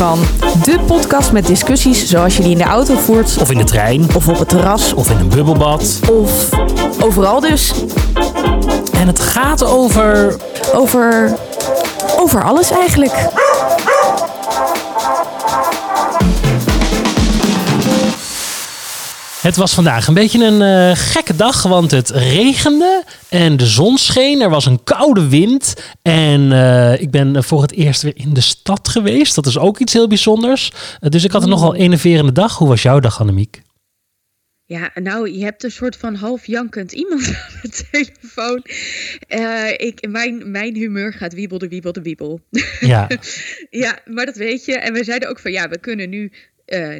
van. De podcast met discussies zoals je die in de auto voert. Of in de trein. Of op het terras. Of in een bubbelbad. Of overal dus. En het gaat over... Over... Over alles eigenlijk. Het was vandaag een beetje een uh, gekke dag, want het regende en de zon scheen. Er was een koude wind en uh, ik ben voor het eerst weer in de stad geweest. Dat is ook iets heel bijzonders. Uh, dus ik had een nogal enerverende dag. Hoe was jouw dag, Annemiek? Ja, nou, je hebt een soort van half jankend iemand aan de telefoon. ik, mijn, mijn humeur gaat wiebel de wiebel de wiebel. Ja. ja, maar dat weet je. En we zeiden ook van ja, we kunnen nu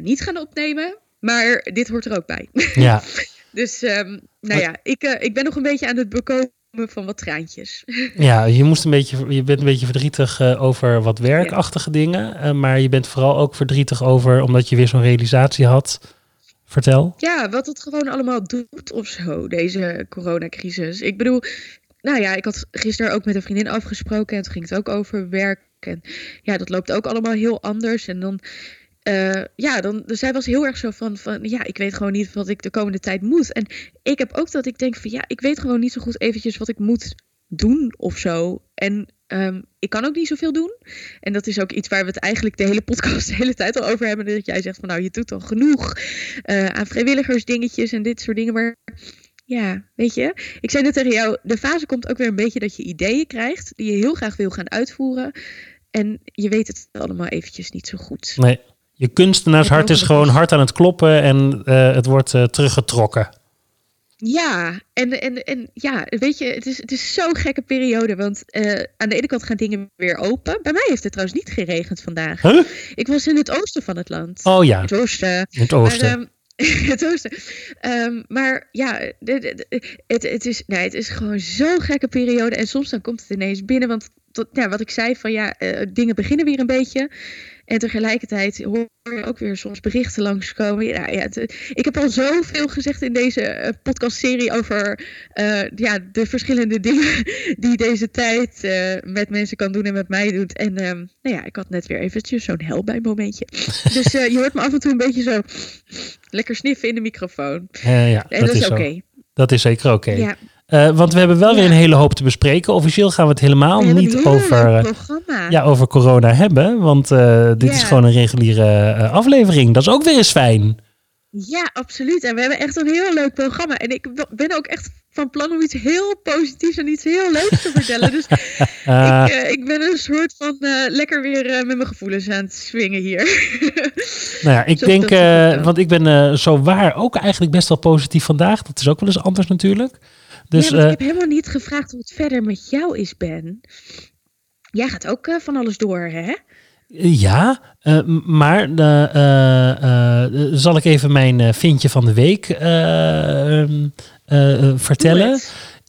niet gaan opnemen. Maar dit hoort er ook bij. Ja. dus um, nou ja, ik, uh, ik ben nog een beetje aan het bekomen van wat traantjes. ja, je, moest een beetje, je bent een beetje verdrietig uh, over wat werkachtige ja. dingen. Uh, maar je bent vooral ook verdrietig over omdat je weer zo'n realisatie had. Vertel. Ja, wat het gewoon allemaal doet of zo, deze coronacrisis. Ik bedoel, nou ja, ik had gisteren ook met een vriendin afgesproken en toen ging het ook over werk. En ja, dat loopt ook allemaal heel anders. En dan uh, ja, dan, dus zij was heel erg zo van, van, ja, ik weet gewoon niet wat ik de komende tijd moet. En ik heb ook dat ik denk van, ja, ik weet gewoon niet zo goed eventjes wat ik moet doen of zo. En um, ik kan ook niet zoveel doen. En dat is ook iets waar we het eigenlijk de hele podcast de hele tijd al over hebben. Dat jij zegt van, nou, je doet al genoeg uh, aan vrijwilligersdingetjes en dit soort dingen. Maar ja, weet je, ik zei net tegen jou, de fase komt ook weer een beetje dat je ideeën krijgt die je heel graag wil gaan uitvoeren. En je weet het allemaal eventjes niet zo goed. Nee, je kunstenaarshart is gewoon hard aan het kloppen en uh, het wordt uh, teruggetrokken. Ja, en, en, en ja, weet je, het is, het is zo'n gekke periode. Want uh, aan de ene kant gaan dingen weer open. Bij mij heeft het trouwens niet geregend vandaag. Huh? Ik was in het oosten van het land. Oh ja. Het oosten. In het oosten. Maar, um, het oosten. Um, maar ja, het, het, is, nee, het is gewoon zo'n gekke periode. En soms dan komt het ineens binnen. Want tot, ja, wat ik zei, van ja, uh, dingen beginnen weer een beetje. En tegelijkertijd hoor je ook weer soms berichten langskomen. Ja, ja, het, ik heb al zoveel gezegd in deze uh, podcastserie over uh, ja, de verschillende dingen die deze tijd uh, met mensen kan doen en met mij doet. En um, nou ja, ik had net weer eventjes zo'n helbij momentje. dus je hoort me af en toe een beetje zo lekker sniffen in de microfoon. ja, en dat, dat is, is oké. Okay. Dat is zeker oké. Okay. Ja. Uh, want we hebben wel ja. weer een hele hoop te bespreken. Officieel gaan we het helemaal we niet over, uh, ja, over corona hebben. Want uh, dit Ja. is gewoon een reguliere uh, aflevering. Dat is ook weer eens fijn. Ja, absoluut. En we hebben echt een heel leuk programma. En ik ben ook echt van plan om iets heel positiefs en iets heel leuks te vertellen. Dus ik, ik, ben een soort van lekker weer met mijn gevoelens aan het swingen hier. nou ja, ik Zo denk, want ik ben zo waar ook eigenlijk best wel positief vandaag. Dat is ook wel eens anders natuurlijk. Dus, ja, ik heb helemaal niet gevraagd hoe het verder met jou is, Ben. Jij gaat ook uh, van alles door, hè? Ja, uh, maar zal ik even mijn vindje van de week vertellen?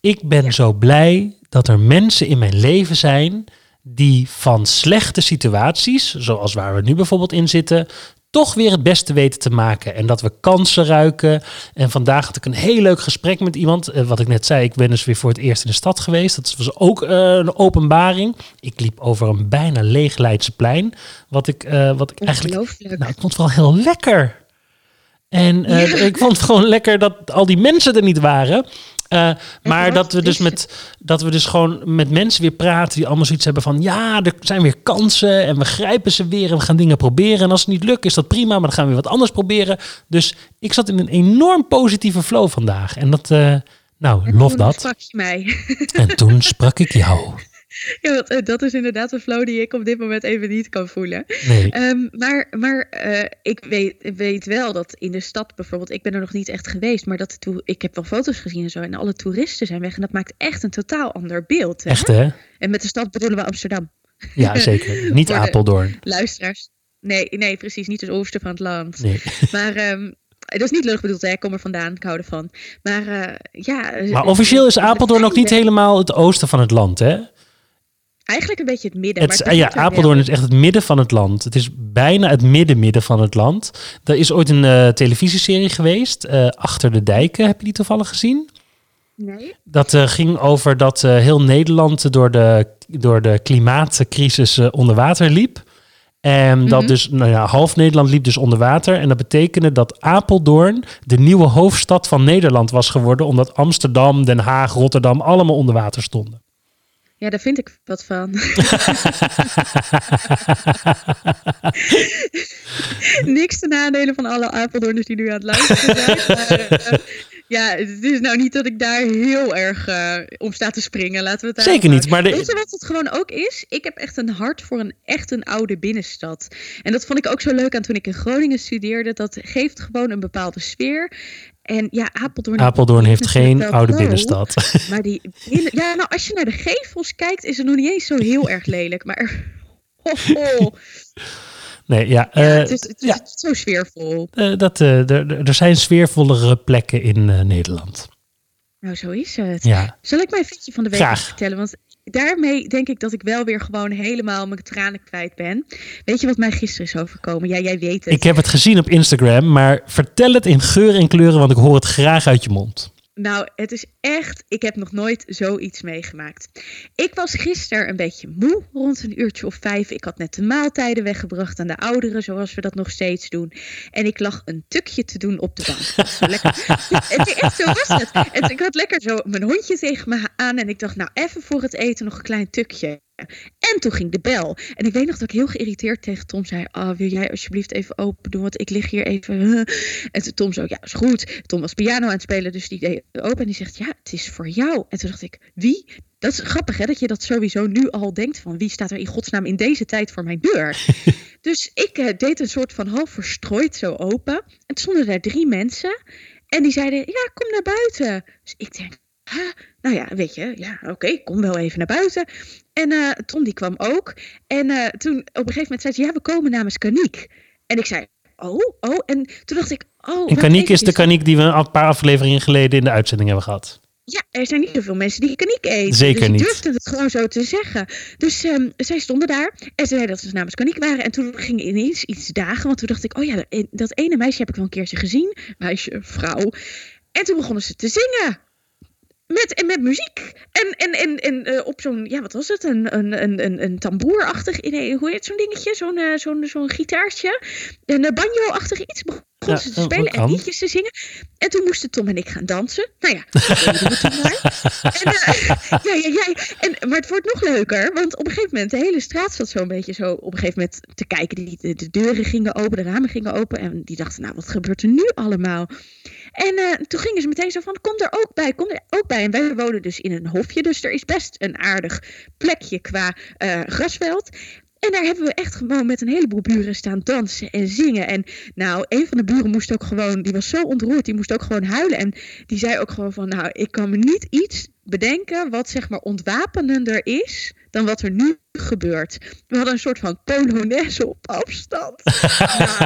Ik ben ja. zo blij dat er mensen in mijn leven zijn die van slechte situaties, zoals waar we nu bijvoorbeeld in zitten, toch weer het beste weten te maken. En dat we kansen ruiken. En vandaag had ik een heel leuk gesprek met iemand. Uh, wat ik net zei, ik ben dus weer voor het eerst in de stad geweest. Dat was ook uh, een openbaring. Ik liep over een bijna leeg Leidseplein. Wat ik, uh, wat ik eigenlijk... Nou, ik vond het wel heel lekker. En ja. ik vond het gewoon lekker dat al die mensen er niet waren. Uh, maar dat we dus met dat we dus gewoon met mensen weer praten die allemaal zoiets hebben van ja, er zijn weer kansen en we grijpen ze weer en we gaan dingen proberen. En als het niet lukt, is dat prima, maar dan gaan we weer wat anders proberen. Dus ik zat in een enorm positieve flow vandaag. En dat, uh, nou, en lof dat. sprak je mij. En toen sprak ik jou. Ja, dat, uh, dat, is inderdaad een flow die ik op dit moment even niet kan voelen. Nee. Um, maar maar uh, ik weet, weet, wel dat in de stad bijvoorbeeld, ik ben er nog niet echt geweest, maar dat ik heb wel foto's gezien en zo en alle toeristen zijn weg en dat maakt echt een totaal ander beeld. Hè? Echt hè? En met de stad bedoelen we Amsterdam. Ja, zeker. Niet Apeldoorn. Luisteraars. Nee, nee, precies. Niet het oosten van het land. Nee. Maar um, dat is niet lullig bedoeld, hè? ik kom er vandaan, ik hou ervan. Maar uh, ja. Maar officieel is Apeldoorn ook niet helemaal het oosten van het land, hè? Eigenlijk een beetje het midden. Het, maar ja, Apeldoorn is echt het midden van het land. Het is bijna het midden-midden van het land. Er is ooit een uh, televisieserie geweest, uh, Achter de Dijken. Heb je die toevallig gezien? Nee. Dat uh, ging over dat heel Nederland door de, door de klimaatcrisis onder water liep. En dat Mhm. dus, nou ja, half Nederland liep dus onder water. En dat betekende dat Apeldoorn de nieuwe hoofdstad van Nederland was geworden. Omdat Amsterdam, Den Haag, Rotterdam allemaal onder water stonden. Ja, daar vind ik wat van. Niks te nadelen van alle Apeldoorners die nu aan het luisteren zijn. Maar, eh, ja, het is nou niet dat ik daar heel erg eh, om sta te springen. Laten we het Zeker niet, maar de- Weet je wat het gewoon ook is? Ik heb echt een hart voor een echt een oude binnenstad. En dat vond ik ook zo leuk aan toen ik in Groningen studeerde. Dat geeft gewoon een bepaalde sfeer. En ja, Apeldoorn... Apeldoorn heeft geen oude binnenstad. Maar die binnen- ja, nou, als je naar de gevels kijkt, is het nog niet eens zo heel erg lelijk. Maar ho, ho. Nee, ja. Ja, eh, het is, het is ja, zo sfeervol. eh, dat, eh, er, er- zijn sfeervollere plekken in Nederland. Nou, zo is het. Ja. Zal ik mijn fitje van de week Graag. vertellen? Want daarmee denk ik dat ik wel weer gewoon helemaal mijn tranen kwijt ben. Weet je wat mij gisteren is overkomen? Ja, jij weet het. Ik heb het gezien op Instagram, maar vertel het in geur en kleuren, want ik hoor het graag uit je mond. Nou, het is echt, ik heb nog nooit zoiets meegemaakt. Ik was gisteren een beetje moe, rond een uurtje of vijf. Ik had net de maaltijden weggebracht aan de ouderen, zoals we dat nog steeds doen. En ik lag een tukje te doen op de bank. Zo lekker. het echt zo was het. En ik had lekker zo mijn hondje tegen me aan en ik dacht, nou even voor het eten nog een klein tukje. En toen ging de bel. En ik weet nog dat ik heel geïrriteerd tegen Tom zei: oh, Wil jij alsjeblieft even open doen? Want ik lig hier even. En toen Tom zo: Ja, is goed. Tom was piano aan het spelen, dus die deed open. En die zegt: Ja, het is voor jou. En toen dacht ik: Wie? Dat is grappig, hè? Dat je dat sowieso nu al denkt: van wie staat er in godsnaam in deze tijd voor mijn deur? dus ik eh, deed een soort van half verstrooid zo open. En toen stonden daar drie mensen. En die zeiden: Ja, kom naar buiten. Dus ik denk: Huh? Nou ja, weet je, ja, oké, kom wel even naar buiten. En eh, Tom die kwam ook. En eh, toen op een gegeven moment zei ze, ja, we komen namens Kaniek. En ik zei, oh, oh. En toen dacht ik, oh. En Kaniek is de. Kaniek die we een paar afleveringen geleden in de uitzending hebben gehad. Ja, er zijn niet zoveel mensen die Kaniek eten. Zeker dus ik niet. durfde het gewoon zo te zeggen. Dus ehm, zij stonden daar en ze zeiden dat ze namens Kaniek waren. En toen ging ineens iets dagen. Want toen dacht ik, oh ja, dat- dat ene meisje heb ik wel een keertje gezien. Meisje, vrouw. En toen begonnen ze te zingen. Met, en met muziek. En, en, en, en eh, op zo'n, ja, wat was het? Een, een, een, een, een tamboerachtig, nee, hoe heet zo'n dingetje? Zo'n eh, zo'n zo'n gitaartje. Een eh, banjo-achtig iets. Begonnen Ja, ze te spelen en liedjes te zingen. En toen moesten Tom en ik gaan dansen. Nou ja, dat toen maar. En, ja, ja, ja. En, maar het wordt nog leuker, want op een gegeven moment, de hele straat zat zo'n beetje zo op een gegeven moment te kijken. Die, de, de deuren gingen open, de ramen gingen open. En die dachten, nou, wat gebeurt er nu allemaal? En eh, toen gingen ze meteen zo van, kom er ook bij, kom er ook bij. En wij wonen dus in een hofje, dus er is best een aardig plekje qua eh, grasveld. En daar hebben we echt gewoon met een heleboel buren staan dansen en zingen. En nou, een van de buren moest ook gewoon, die was zo ontroerd, die moest ook gewoon huilen. En die zei ook gewoon van, nou, ik kan me niet iets bedenken wat zeg maar ontwapenender is dan wat er nu gebeurt. We hadden een soort van polonaise op afstand. nou,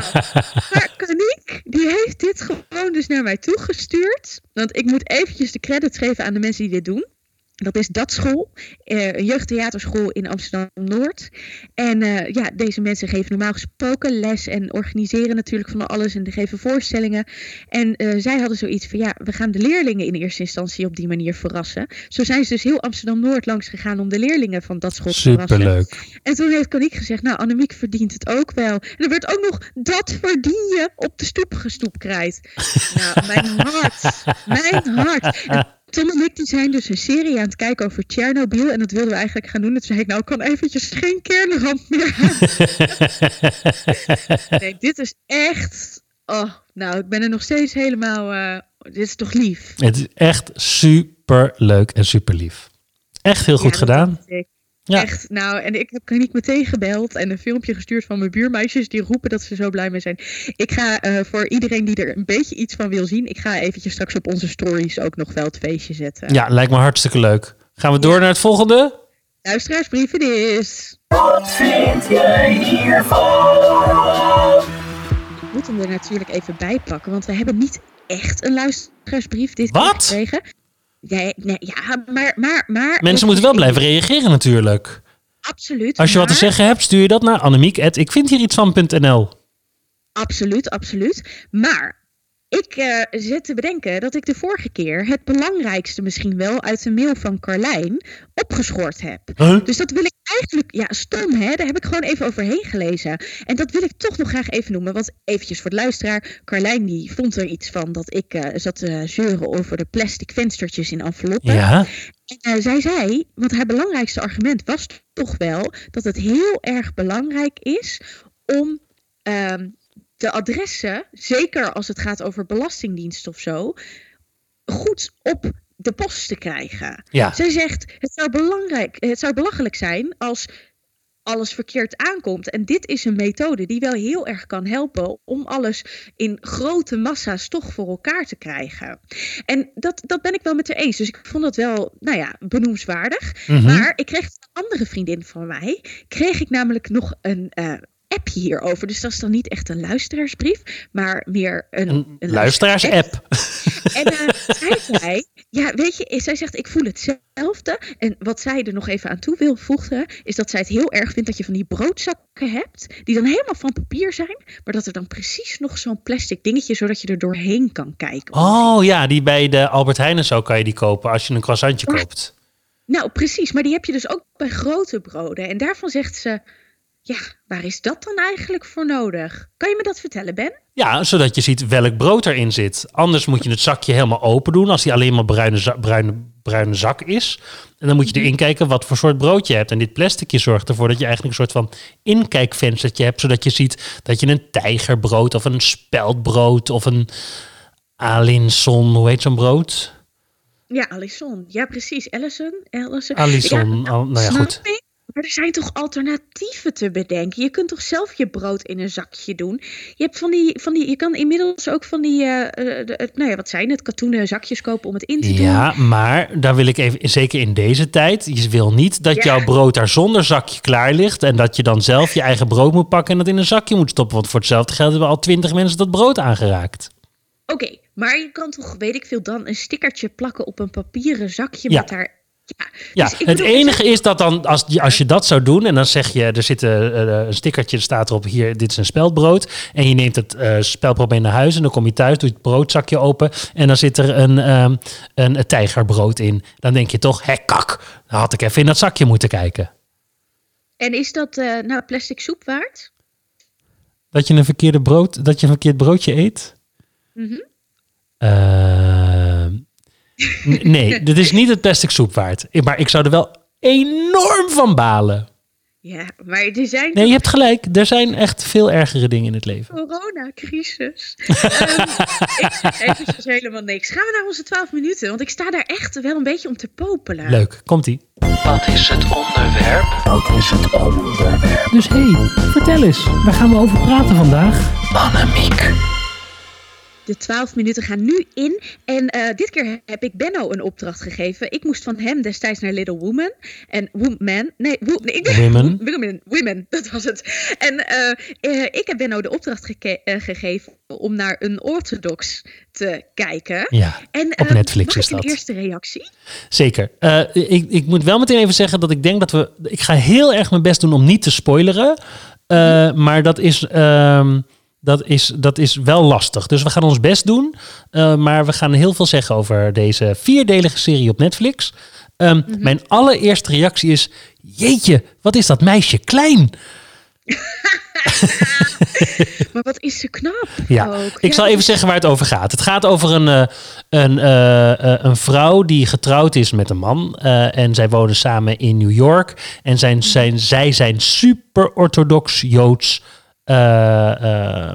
maar Kaniek, die heeft dit gewoon dus naar mij toegestuurd. Want ik moet eventjes de credits geven aan de mensen die dit doen. Dat is Dat School, eh, een jeugdtheaterschool in Amsterdam-Noord. En eh, ja, deze mensen geven normaal gesproken les en organiseren natuurlijk van alles en geven voorstellingen. En eh, zij hadden zoiets van, ja, we gaan de leerlingen in eerste instantie op die manier verrassen. Zo zijn ze dus heel Amsterdam-Noord langs gegaan om de leerlingen van Dat School te verrassen. Superleuk. En toen heeft Kaniek gezegd, nou, Annemiek verdient het ook wel. En er werd ook nog, dat verdien je op de stoep gestoep krijt. nou, mijn hart, mijn hart. En Tom en ik die zijn dus een serie aan het kijken over Tsjernobyl. En dat wilden we eigenlijk gaan doen. En toen zei ik, nou, ik kan eventjes geen kernramp meer nee, dit is echt... Oh, nou, ik ben er nog steeds helemaal... eh, dit is toch lief? Het is echt super leuk en super lief. Echt heel goed Ja, dat gedaan. ik. Ja. Echt, nou, en ik heb Kaniek meteen gebeld en een filmpje gestuurd van mijn buurmeisjes die roepen dat ze zo blij mee zijn. Ik ga eh, voor iedereen die er een beetje iets van wil zien, ik ga eventjes straks op onze stories ook nog wel het feestje zetten. Ja, lijkt me hartstikke leuk. Gaan we door naar het volgende? Luisteraarsbrieven is. Wat vind jij hiervan? Ik moet hem er natuurlijk even bij pakken, want we hebben niet echt een luisteraarsbrief dit Wat? keer gekregen. Ja, nee, ja, maar, maar, maar... Mensen moeten wel blijven reageren natuurlijk. Absoluut. Als je wat te zeggen hebt, stuur je dat naar Annemiek. Ik vind hier iets van.nl. Absoluut, absoluut. Maar ik eh, zit te bedenken dat ik de vorige keer het belangrijkste misschien wel uit de mail van Carlijn opgeschort heb. Huh? Dus dat wil ik eigenlijk, ja, stom hè, daar heb ik gewoon even overheen gelezen. En dat wil ik toch nog graag even noemen, want eventjes voor de luisteraar. Carlijn die vond er iets van dat ik eh, zat te zeuren over de plastic venstertjes in enveloppen. Ja, En eh, zij zei, want haar belangrijkste argument was toch wel dat het heel erg belangrijk is om ehm, de adressen, zeker als het gaat over belastingdienst of zo, goed op de post te krijgen. ja. Zij zegt, het zou, belangrijk, het zou belachelijk zijn als alles verkeerd aankomt. En dit is een methode die wel heel erg kan helpen om alles in grote massa's toch voor elkaar te krijgen. En dat, dat ben ik wel met haar eens. Dus ik vond dat wel, nou ja, benoemswaardig. Mhm. Maar ik kreeg een andere vriendin van mij, kreeg ik namelijk nog een eh, appje hierover. Dus dat is dan niet echt een luisteraarsbrief, maar meer een, Een een luisteraars-app. en eh, zij zei, ja, weet je, zij zegt, ik voel hetzelfde. En wat zij er nog even aan toe wil voegen, is dat zij het heel erg vindt dat je van die broodzakken hebt, die dan helemaal van papier zijn, maar dat er dan precies nog zo'n plastic dingetje, zodat je er doorheen kan kijken. Oh ja, die bij de Albert Heijn en zo kan je die kopen als je een croissantje koopt. Nou, precies, maar die heb je dus ook bij grote broden. En daarvan zegt ze, ja, waar is dat dan eigenlijk voor nodig? Kan je me dat vertellen, Ben? Ja, zodat je ziet welk brood erin zit. Anders moet je het zakje helemaal open doen als die alleen maar bruine, bruine, bruine zak is. En dan moet je erin kijken wat voor soort brood je hebt. En dit plasticje zorgt ervoor dat je eigenlijk een soort van inkijkvenstertje hebt. Zodat je ziet dat je een tijgerbrood of een speldbrood of een alinson, hoe heet zo'n brood? Ja, Alison. Ja, precies. Allison. Allison. Alison, Ja, al- nou ja, goed. ik. Maar er zijn toch alternatieven te bedenken? Je kunt toch zelf je brood in een zakje doen? Je hebt van die, van die je kan inmiddels ook van die, eh, eh, de- nou ja, wat zijn het, katoenen zakjes kopen om het in te doen. Ja, maar daar wil ik even, zeker in deze tijd, je wil niet dat Ja. jouw brood daar zonder zakje klaar ligt en dat je dan zelf je eigen brood moet pakken en dat in een zakje moet stoppen. Want voor hetzelfde geld hebben al twintig mensen dat brood aangeraakt. Oké, maar je kan toch, weet ik veel, dan een stickertje plakken op een papieren zakje Ja. met daar. Ja, Ja, dus het bedoel, enige is dat dan, als je, als je dat zou doen en dan zeg je, er zit eh, eh, een stickertje, er staat erop, hier, dit is een speldbrood. En je neemt het eh speldbrood mee naar huis en dan kom je thuis, doe je het broodzakje open en dan zit er een, ehm, een, een tijgerbrood in. Dan denk je toch, hé kak, dan had ik even in dat zakje moeten kijken. En is dat eh, nou plastic soep waard? Dat je een verkeerde brood, dat je een verkeerd broodje eet? N- nee, dit is niet het plastic soep waard. Maar ik zou er wel enorm van balen. Ja, maar er zijn Nee, je hebt gelijk. Er zijn echt veel ergere dingen in het leven. coronacrisis. Ehm ik zeg eventjes helemaal niks. Gaan we naar onze 12 minuten? Want ik sta daar echt wel een beetje om te popelen. Leuk, komt-ie. Wat is het onderwerp? Wat is het onderwerp? Dus hé, hey, vertel eens, waar gaan we over praten vandaag? Annemiek. De 12 minuten gaan nu in. En eh, dit keer heb ik Benno een opdracht gegeven. Ik moest van hem destijds naar Little Woman. En Woman. Nee, wo, nee ik, Women. Women. Women, dat was het. En eh, eh, ik heb Benno de opdracht gegeven om naar een orthodox te kijken. Ja, En, op eh, Netflix is ik een dat. eerste reactie? Zeker. Ik, ik moet wel meteen even zeggen dat ik denk dat we... Ik ga heel erg mijn best doen om niet te spoileren. Eh, maar dat is, ehm, dat, is, dat is wel lastig. Dus we gaan ons best doen. Eh, maar we gaan heel veel zeggen over deze vierdelige serie op Netflix. Ehm, Mijn allereerste reactie is... Jeetje, wat is dat meisje klein? Maar wat is ze knap Ja, ook. ik zal even zeggen waar het over gaat. Het gaat over een, eh, een, eh, een vrouw die getrouwd is met een man. en zij wonen samen in New York. En zijn, zijn, zij zijn super orthodox Joods. Eh, eh,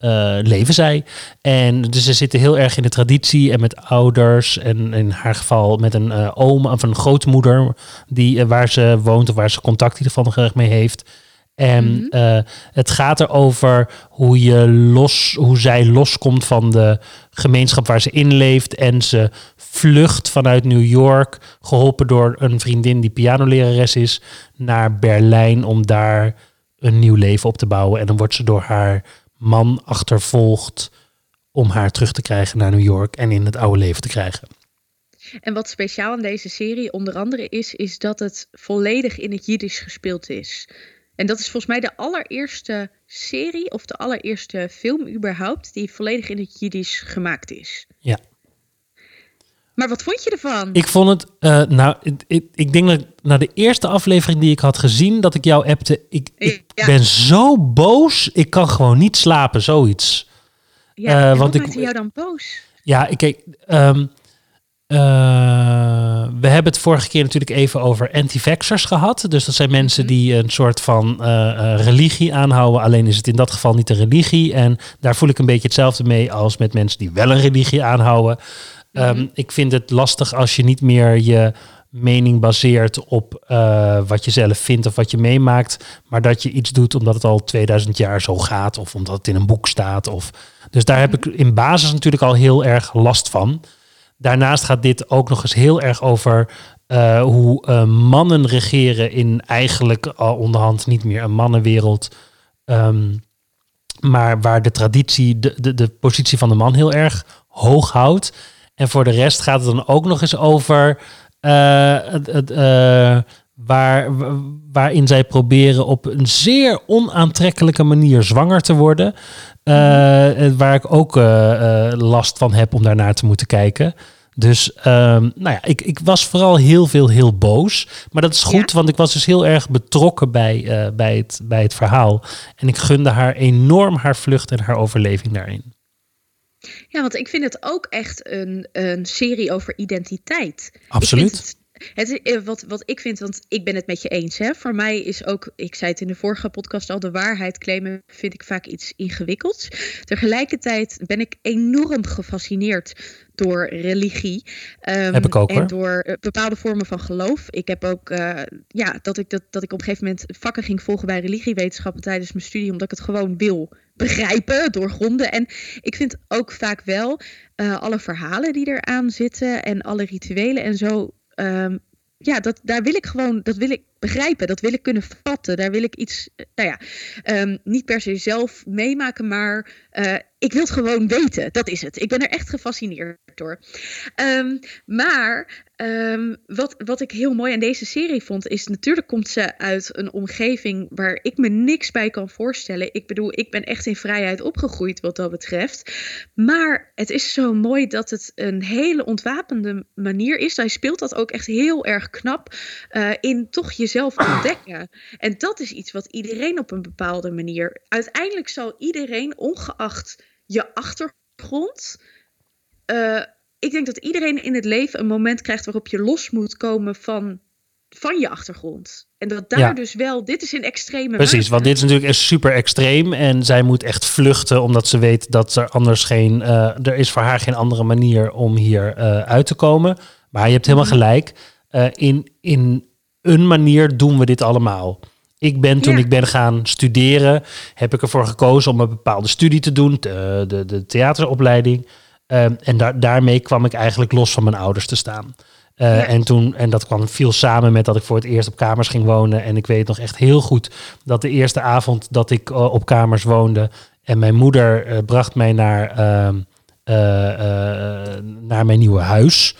eh, leven zij. En dus ze zitten heel erg in de traditie en met ouders. En in haar geval met een eh, oom of een grootmoeder die, waar ze woont of waar ze contact in ieder geval nog erg mee heeft. En eh, het gaat erover hoe, je los, hoe zij loskomt van de gemeenschap waar ze in leeft. En ze vlucht vanuit New York, geholpen door een vriendin die pianolerares is, naar Berlijn om daar een nieuw leven op te bouwen. En dan wordt ze door haar man achtervolgd om haar terug te krijgen naar New York en in het oude leven te krijgen. En wat speciaal aan deze serie onder andere is, is dat het volledig in het Jiddisch gespeeld is. En dat is volgens mij de allereerste serie of de allereerste film überhaupt die volledig in het Jiddisch gemaakt is. Ja. Maar wat vond je ervan? Ik vond het, eh, nou, ik, ik, ik denk dat na de eerste aflevering die ik had gezien, dat ik jou appte. Ik, ik Ja. ben zo boos, ik kan gewoon niet slapen, zoiets. ja, eh, want ik- maakte jou dan boos? Ja, ik kijk. ehm, eh, we hebben het vorige keer natuurlijk even over anti-vaxxers gehad. Dus dat zijn mensen Mhm. die een soort van religie aanhouden. Alleen is het in dat geval niet een religie. En daar voel ik een beetje hetzelfde mee als met mensen die wel een religie aanhouden. Ehm, Mhm. ik vind het lastig als je niet meer je mening baseert op eh, wat je zelf vindt of wat je meemaakt, maar dat je iets doet omdat het al 2000 jaar zo gaat of omdat het in een boek staat. Of... Dus daar heb ik in basis natuurlijk al heel erg last van. Daarnaast gaat dit ook nog eens heel erg over eh, hoe eh, mannen regeren in eigenlijk al onderhand niet meer een mannenwereld. Ehm, maar waar de traditie de, de, de positie van de man heel erg hoog houdt. En voor de rest gaat het dan ook nog eens over eh, het, het, eh, waar, wa- waarin zij proberen op een zeer onaantrekkelijke manier zwanger te worden. Eh, waar ik ook last van heb om daarnaar te moeten kijken. Dus ehm, nou ja, ik, ik was vooral heel veel heel boos. Maar dat is goed, want ik was dus heel erg betrokken bij, bij, het, bij het verhaal. En ik gunde haar enorm haar vlucht en haar overleving daarin. Ja, want ik vind het ook echt een, een serie over identiteit. Absoluut. Het, eh, wat, wat ik vind, want ik ben het met je eens. Hè? Voor mij is ook, ik zei het in de vorige podcast al, de waarheid claimen vind ik vaak iets ingewikkelds. Tegelijkertijd ben ik enorm gefascineerd door religie. ehm, Heb ik ook, En hoor. door eh, bepaalde vormen van geloof. Ik heb ook, eh, ja, dat ik, dat, dat ik op een gegeven moment vakken ging volgen bij religiewetenschappen tijdens mijn studie, omdat ik het gewoon wil begrijpen, doorgronden. En ik vind ook vaak wel eh, alle verhalen die eraan zitten en alle rituelen en zo. ehm, ja, dat, daar wil ik gewoon, dat wil ik begrijpen, dat wil ik kunnen vatten. Daar wil ik iets, nou ja, ehm, niet per se zelf meemaken, maar eh, ik wil het gewoon weten. Dat is het. Ik ben er echt gefascineerd door. Ehm, maar ehm, wat, wat ik heel mooi aan deze serie vond, is natuurlijk komt ze uit een omgeving waar ik me niks bij kan voorstellen. Ik bedoel, ik ben echt in vrijheid opgegroeid wat dat betreft. Maar het is zo mooi dat het een hele ontwapende manier is. Hij speelt dat ook echt heel erg knap eh, in toch jezelf ontdekken. En dat is iets wat iedereen op een bepaalde manier. Uiteindelijk zal iedereen, ongeacht je achtergrond. eh, ik denk dat iedereen in het leven een moment krijgt waarop je los moet komen van, van je achtergrond. En dat daar Ja. dus wel, dit is in extreme Precies, want dit is natuurlijk super extreem. En zij moet echt vluchten, omdat ze weet dat er anders geen. eh, er is voor haar geen andere manier om hier eh, uit te komen. Maar je hebt helemaal Mhm. gelijk. In, in een manier doen we dit allemaal. Ik ben toen Ja. ik ben gaan studeren, heb ik ervoor gekozen om een bepaalde studie te doen, de, de, de theateropleiding. Ehm, en daar, daarmee kwam ik eigenlijk los van mijn ouders te staan. Eh, Ja. En toen, en dat kwam viel samen met dat ik voor het eerst op kamers ging wonen. En ik weet nog echt heel goed dat de eerste avond dat ik eh, op kamers woonde en mijn moeder eh, bracht mij naar, ehm, eh, eh, naar mijn nieuwe huis.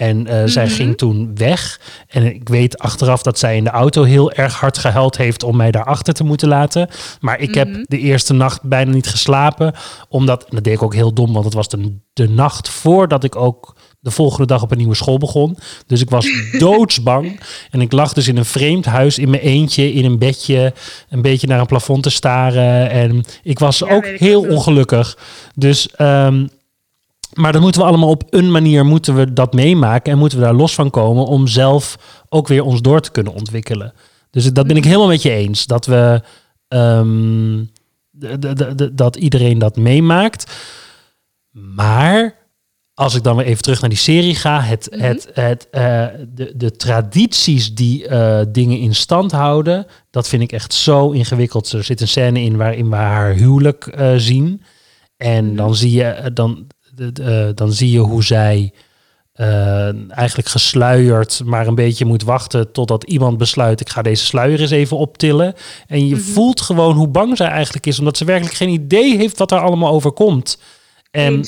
En eh, zij Mhm. ging toen weg. En ik weet achteraf dat zij in de auto heel erg hard gehuild heeft om mij daarachter te moeten laten. Maar ik Mhm. heb de eerste nacht bijna niet geslapen. Omdat, dat deed ik ook heel dom, want het was de, de nacht voordat ik ook de volgende dag op een nieuwe school begon. Dus ik was doodsbang. En ik lag dus in een vreemd huis in mijn eentje, in een bedje, een beetje naar een plafond te staren. En ik was Ja, ook heel ongelukkig. Dus, ehm, maar dan moeten we allemaal op een manier moeten we dat meemaken en moeten we daar los van komen om zelf ook weer ons door te kunnen ontwikkelen. Dus dat ben ik helemaal met je eens. Dat we ehm, dat iedereen dat meemaakt. Maar als ik dan weer even terug naar die serie ga, het, Mhm. het, het, eh, de, de tradities die eh, dingen in stand houden, dat vind ik echt zo ingewikkeld. Er zit een scène in waarin we haar huwelijk eh, zien. En Mhm. dan zie je, dan, eh, dan zie je hoe zij eh, eigenlijk gesluierd, maar een beetje moet wachten totdat iemand besluit: ik ga deze sluier eens even optillen. En je Mhm. voelt gewoon hoe bang zij eigenlijk is, omdat ze werkelijk geen idee heeft wat er allemaal overkomt. En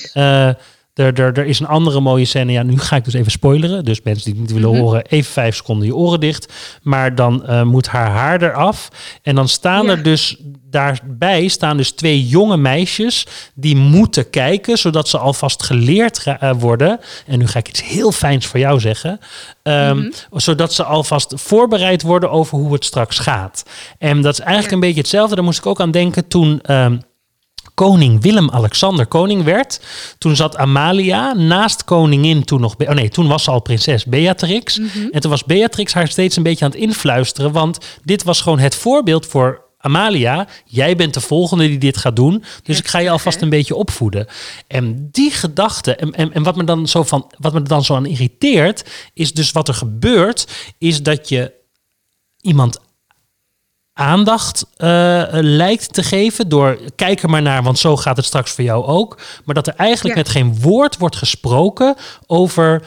Er, er, er is een andere mooie scène. Ja, nu ga ik dus even spoileren. Dus mensen die het niet willen Mhm. horen, even vijf seconden je oren dicht. Maar dan eh, moet haar haar eraf. En dan staan Ja. er dus daarbij staan dus twee jonge meisjes die moeten kijken, zodat ze alvast geleerd eh, worden. En nu ga ik iets heel fijns voor jou zeggen. Ehm, Mhm. Zodat ze alvast voorbereid worden over hoe het straks gaat. En dat is eigenlijk Ja. een beetje hetzelfde. Daar moest ik ook aan denken toen. ehm, koning Willem-Alexander koning werd. Toen zat Amalia naast koningin toen nog... Oh nee, toen was ze al prinses Beatrix. En toen was Beatrix haar steeds een beetje aan het influisteren. Want dit was gewoon het voorbeeld voor Amalia. Jij bent de volgende die dit gaat doen. Dus ik ga je alvast een beetje opvoeden. En die gedachte... En, en, en wat, me dan zo van, wat me dan zo aan irriteert... is dus wat er gebeurt... is dat je iemand aandacht eh, lijkt te geven door kijk er maar naar, want zo gaat het straks voor jou ook. Maar dat er eigenlijk Ja. met geen woord wordt gesproken over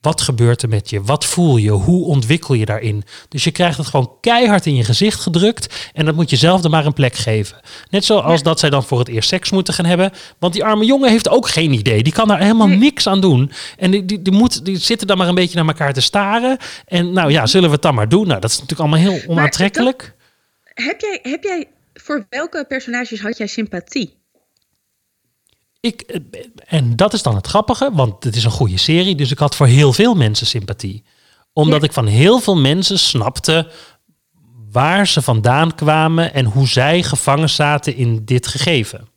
wat gebeurt er met je, wat voel je, hoe ontwikkel je daarin. Dus je krijgt het gewoon keihard in je gezicht gedrukt en dat moet je zelf er maar een plek geven. Net zoals dat zij dan voor het eerst seks moeten gaan hebben, want die arme jongen heeft ook geen idee. Die kan daar helemaal Nee. niks aan doen. En die, die, die, moet, die zitten dan maar een beetje naar elkaar te staren. En nou ja, zullen we het dan maar doen? Nou, dat is natuurlijk allemaal heel onaantrekkelijk. Heb jij, heb jij, voor welke personages had jij sympathie? Ik, en dat is dan het grappige, want het is een goede serie, dus ik had voor heel veel mensen sympathie. Omdat Ja. ik van heel veel mensen snapte waar ze vandaan kwamen en hoe zij gevangen zaten in dit gegeven.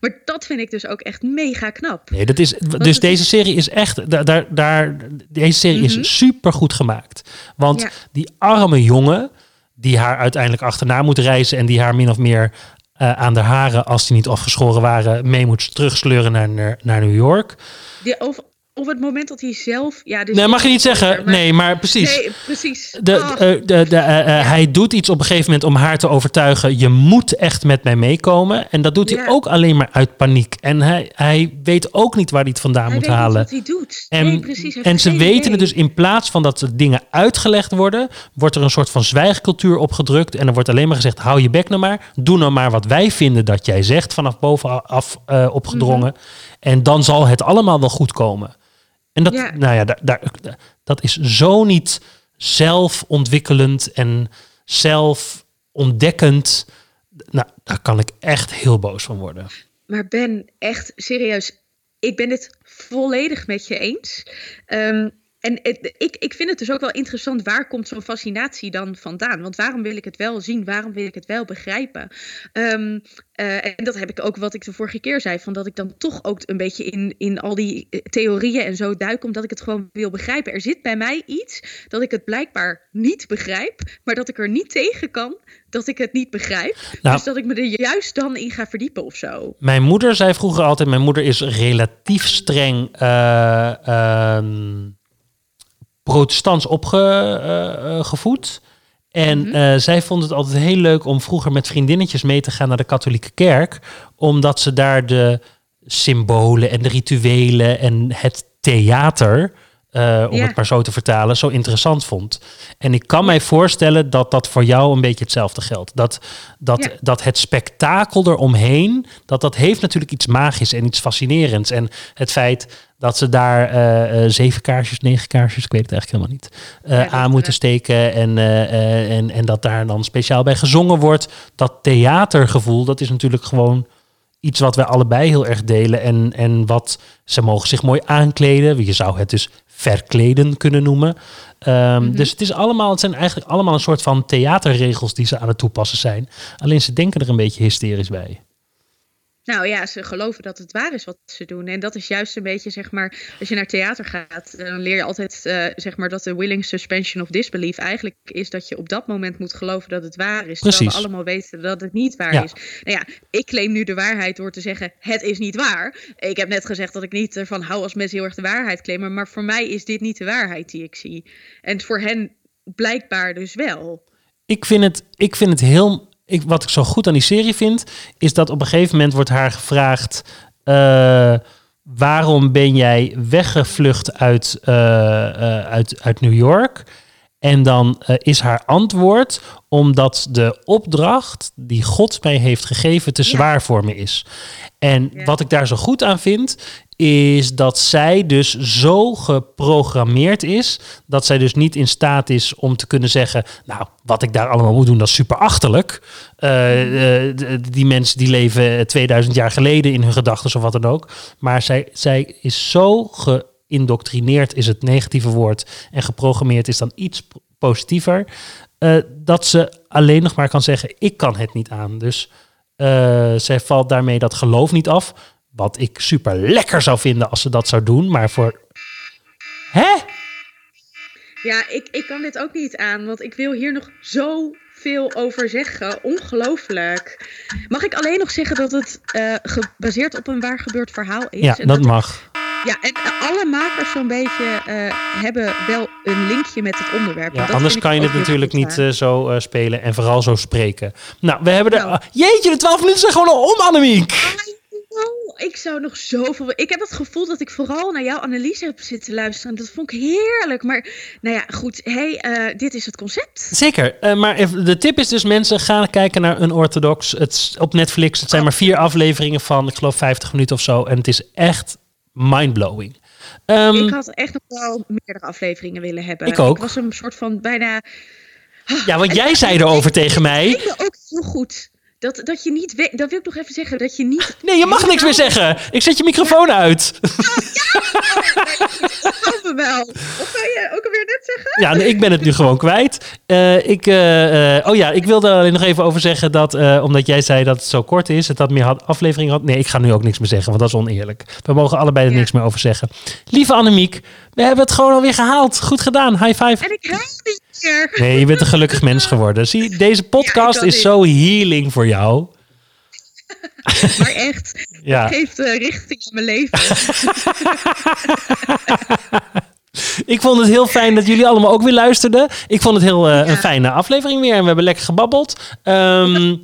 Maar dat vind ik dus ook echt mega knap. Nee, dat is, dus deze serie is echt, daar, daar, daar, deze serie is super goed gemaakt. Want Ja. die arme jongen, die haar uiteindelijk achterna moet reizen en die haar min of meer eh, aan de haren, als die niet afgeschoren waren, mee moet terugsleuren naar, naar, naar New York. Die, of, op het moment dat hij zelf... Ja, dus Nee, mag je niet zeggen. Nee, maar precies. Nee, precies. De, Ah, eh, de, de, eh, eh, Hij doet iets op een gegeven moment om haar te overtuigen. Je moet echt met mij meekomen. En dat doet hij ook alleen maar uit paniek. En hij, hij weet ook niet waar hij het vandaan hij moet weet niet halen. wat hij doet. En, nee, precies. en ze weten idee. het dus in plaats van dat de dingen uitgelegd worden, wordt er een soort van zwijgcultuur opgedrukt. En er wordt alleen maar gezegd: hou je bek nou maar. Doe nou maar wat wij vinden dat jij zegt, vanaf bovenaf opgedrongen. Mhm. En dan zal het allemaal wel goed komen. En dat, Ja. nou ja, daar, daar, dat is zo niet zelfontwikkelend en zelfontdekkend. Nou, daar kan ik echt heel boos van worden. Maar Ben, echt serieus, ik ben het volledig met je eens. Ehm, en het- ik, ik vind het dus ook wel interessant, waar komt zo'n fascinatie dan vandaan? Want waarom wil ik het wel zien? Waarom wil ik het wel begrijpen? Ehm, eh, en dat heb ik ook wat ik de vorige keer zei, van dat ik dan toch ook een beetje in, in al die eh, theorieën en zo duik, omdat ik het gewoon wil begrijpen. Er zit bij mij iets dat ik het blijkbaar niet begrijp, maar dat ik er niet tegen kan dat ik het niet begrijp. Nou. dus dat ik me er juist dan in ga verdiepen of zo. Mijn moeder zei vroeger altijd: Mijn moeder is relatief streng eh, ehm, protestants opgevoed. en eh, zij vond het altijd heel leuk om vroeger met vriendinnetjes mee te gaan naar de katholieke kerk. Omdat ze daar de symbolen en de rituelen en het theater. Eh, om Ja. het maar zo te vertalen, zo interessant vond. En ik kan mij voorstellen dat dat voor jou een beetje hetzelfde geldt. Dat, dat, Ja. dat het spektakel eromheen, dat dat heeft natuurlijk iets magisch en iets fascinerends. En het feit dat ze daar eh, eh, zeven kaarsjes, negen kaarsjes, ik weet het eigenlijk helemaal niet, aan moeten steken. En, en, en dat daar dan speciaal bij gezongen wordt. Dat theatergevoel, dat is natuurlijk gewoon iets wat wij allebei heel erg delen. En, en wat ze mogen zich mooi aankleden. Je zou het dus verkleden kunnen noemen. Ehm, Dus het, is allemaal, het zijn eigenlijk allemaal een soort van theaterregels die ze aan het toepassen zijn. Alleen ze denken er een beetje hysterisch bij. Nou ja, ze geloven dat het waar is wat ze doen. En dat is juist een beetje, zeg maar, als je naar theater gaat, dan leer je altijd, eh, zeg maar, dat de willing suspension of disbelief eigenlijk is dat je op dat moment moet geloven dat het waar is. Terwijl we allemaal weten dat het niet waar Ja. is. Nou ja, ik claim nu de waarheid door te zeggen, het is niet waar. Ik heb net gezegd dat ik niet ervan hou als mensen heel erg de waarheid claimen. Maar voor mij is dit niet de waarheid die ik zie. En voor hen blijkbaar dus wel. Ik vind het, ik vind het heel. Ik, wat ik zo goed aan die serie vind, is dat op een gegeven moment wordt haar gevraagd. eh, waarom ben jij weggevlucht uit, eh, eh, uit, uit New York? En dan is haar antwoord omdat de opdracht die God mij heeft gegeven te zwaar voor me is. En Ja. wat ik daar zo goed aan vind, is dat zij dus zo geprogrammeerd is, dat zij dus niet in staat is om te kunnen zeggen, nou, wat ik daar allemaal moet doen, dat is super achterlijk. Eh, eh, die mensen die leven 2000 jaar geleden in hun gedachten of wat dan ook. Maar zij, zij is zo geïndoctrineerd, is het negatieve woord, en geprogrammeerd is dan iets positiever, eh, dat ze alleen nog maar kan zeggen, ik kan het niet aan. Dus zij valt daarmee dat geloof niet af. Wat ik super lekker zou vinden als ze dat zou doen. Maar voor. Hè? Ja, ik, ik kan dit ook niet aan, want ik wil hier nog zoveel over zeggen. Ongelooflijk. Mag ik alleen nog zeggen dat het eh, gebaseerd op een waar gebeurd verhaal is? Ja, dat mag. Ja, en alle makers zo'n beetje eh, hebben wel een linkje met het onderwerp. Ja, anders kan je het natuurlijk niet eh, zo spelen en vooral zo spreken. Nou, we hebben er. Nou. Jeetje, de 12 minuten zijn gewoon al om, Annemiek. Oh, ik zou nog zoveel. Ik heb het gevoel dat ik vooral naar jouw analyse heb zitten luisteren. Dat vond ik heerlijk. Maar nou ja, goed. hey, eh, dit is het concept. Zeker. Eh, maar de tip is dus mensen gaan kijken naar een orthodox. Het op Netflix. Het zijn maar vier afleveringen van, ik geloof, 50 minuten of zo. En het is echt mindblowing. Ehm, ik had echt nog wel meerdere afleveringen willen hebben. Ik ook. Ik was een soort van bijna. ja, want jij zei erover tegen mij. Ik me ook heel goed. Dat, dat je niet weet. Dat wil ik nog even zeggen. Dat je niet. Nee, je mag niks meer zeggen. Ik zet je microfoon uit. Geloof me wel. Of wil je ook alweer net zeggen? Ja, nee, ik ben het nu gewoon kwijt. Eh, ik, eh, eh, oh ja, ik wilde alleen nog even over zeggen dat, omdat jij zei dat het zo kort is, het dat meer had, aflevering had. Nee, ik ga nu ook niks meer zeggen, want dat is oneerlijk. We mogen allebei er Ja. niks meer over zeggen. Lieve Annemiek, we hebben het gewoon alweer gehaald. Goed gedaan. High five. En ik Nee, je bent een gelukkig mens geworden. Zie, deze podcast is zo healing voor jou. Maar echt. Ja. Geeft eh, richting aan mijn leven. Ik vond het heel fijn dat jullie allemaal ook weer luisterden. Ik vond het heel eh, een fijne aflevering weer en we hebben lekker gebabbeld. Ehm,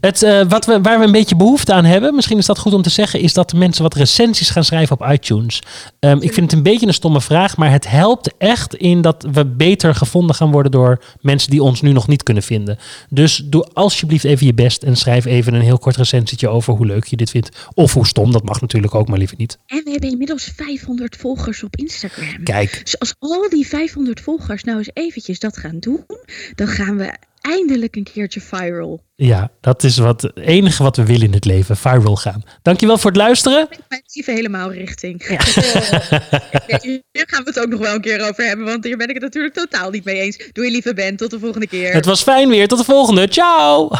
het, eh, wat we, waar we een beetje behoefte aan hebben, misschien is dat goed om te zeggen, is dat de mensen wat recensies gaan schrijven op iTunes. Ehm, ik vind het een beetje een stomme vraag, maar het helpt echt in dat we beter gevonden gaan worden door mensen die ons nu nog niet kunnen vinden. Dus doe alsjeblieft even je best en schrijf even een heel kort recensietje over hoe leuk je dit vindt. Of hoe stom, dat mag natuurlijk ook, maar liever niet. En we hebben inmiddels 500 volgers op Instagram. Kijk, Dus als al die 500 volgers nou eens eventjes dat gaan doen, dan gaan we eindelijk een keertje viral. Ja, dat is wat, het enige wat we willen in het leven. Viral gaan. Dankjewel voor het luisteren. Ik ben even helemaal richting. Nee, hier gaan we het ook nog wel een keer over hebben, want hier ben ik het natuurlijk totaal niet mee eens. Doe je lieve Ben, tot de volgende keer. Het was fijn weer. Tot de volgende. Ciao.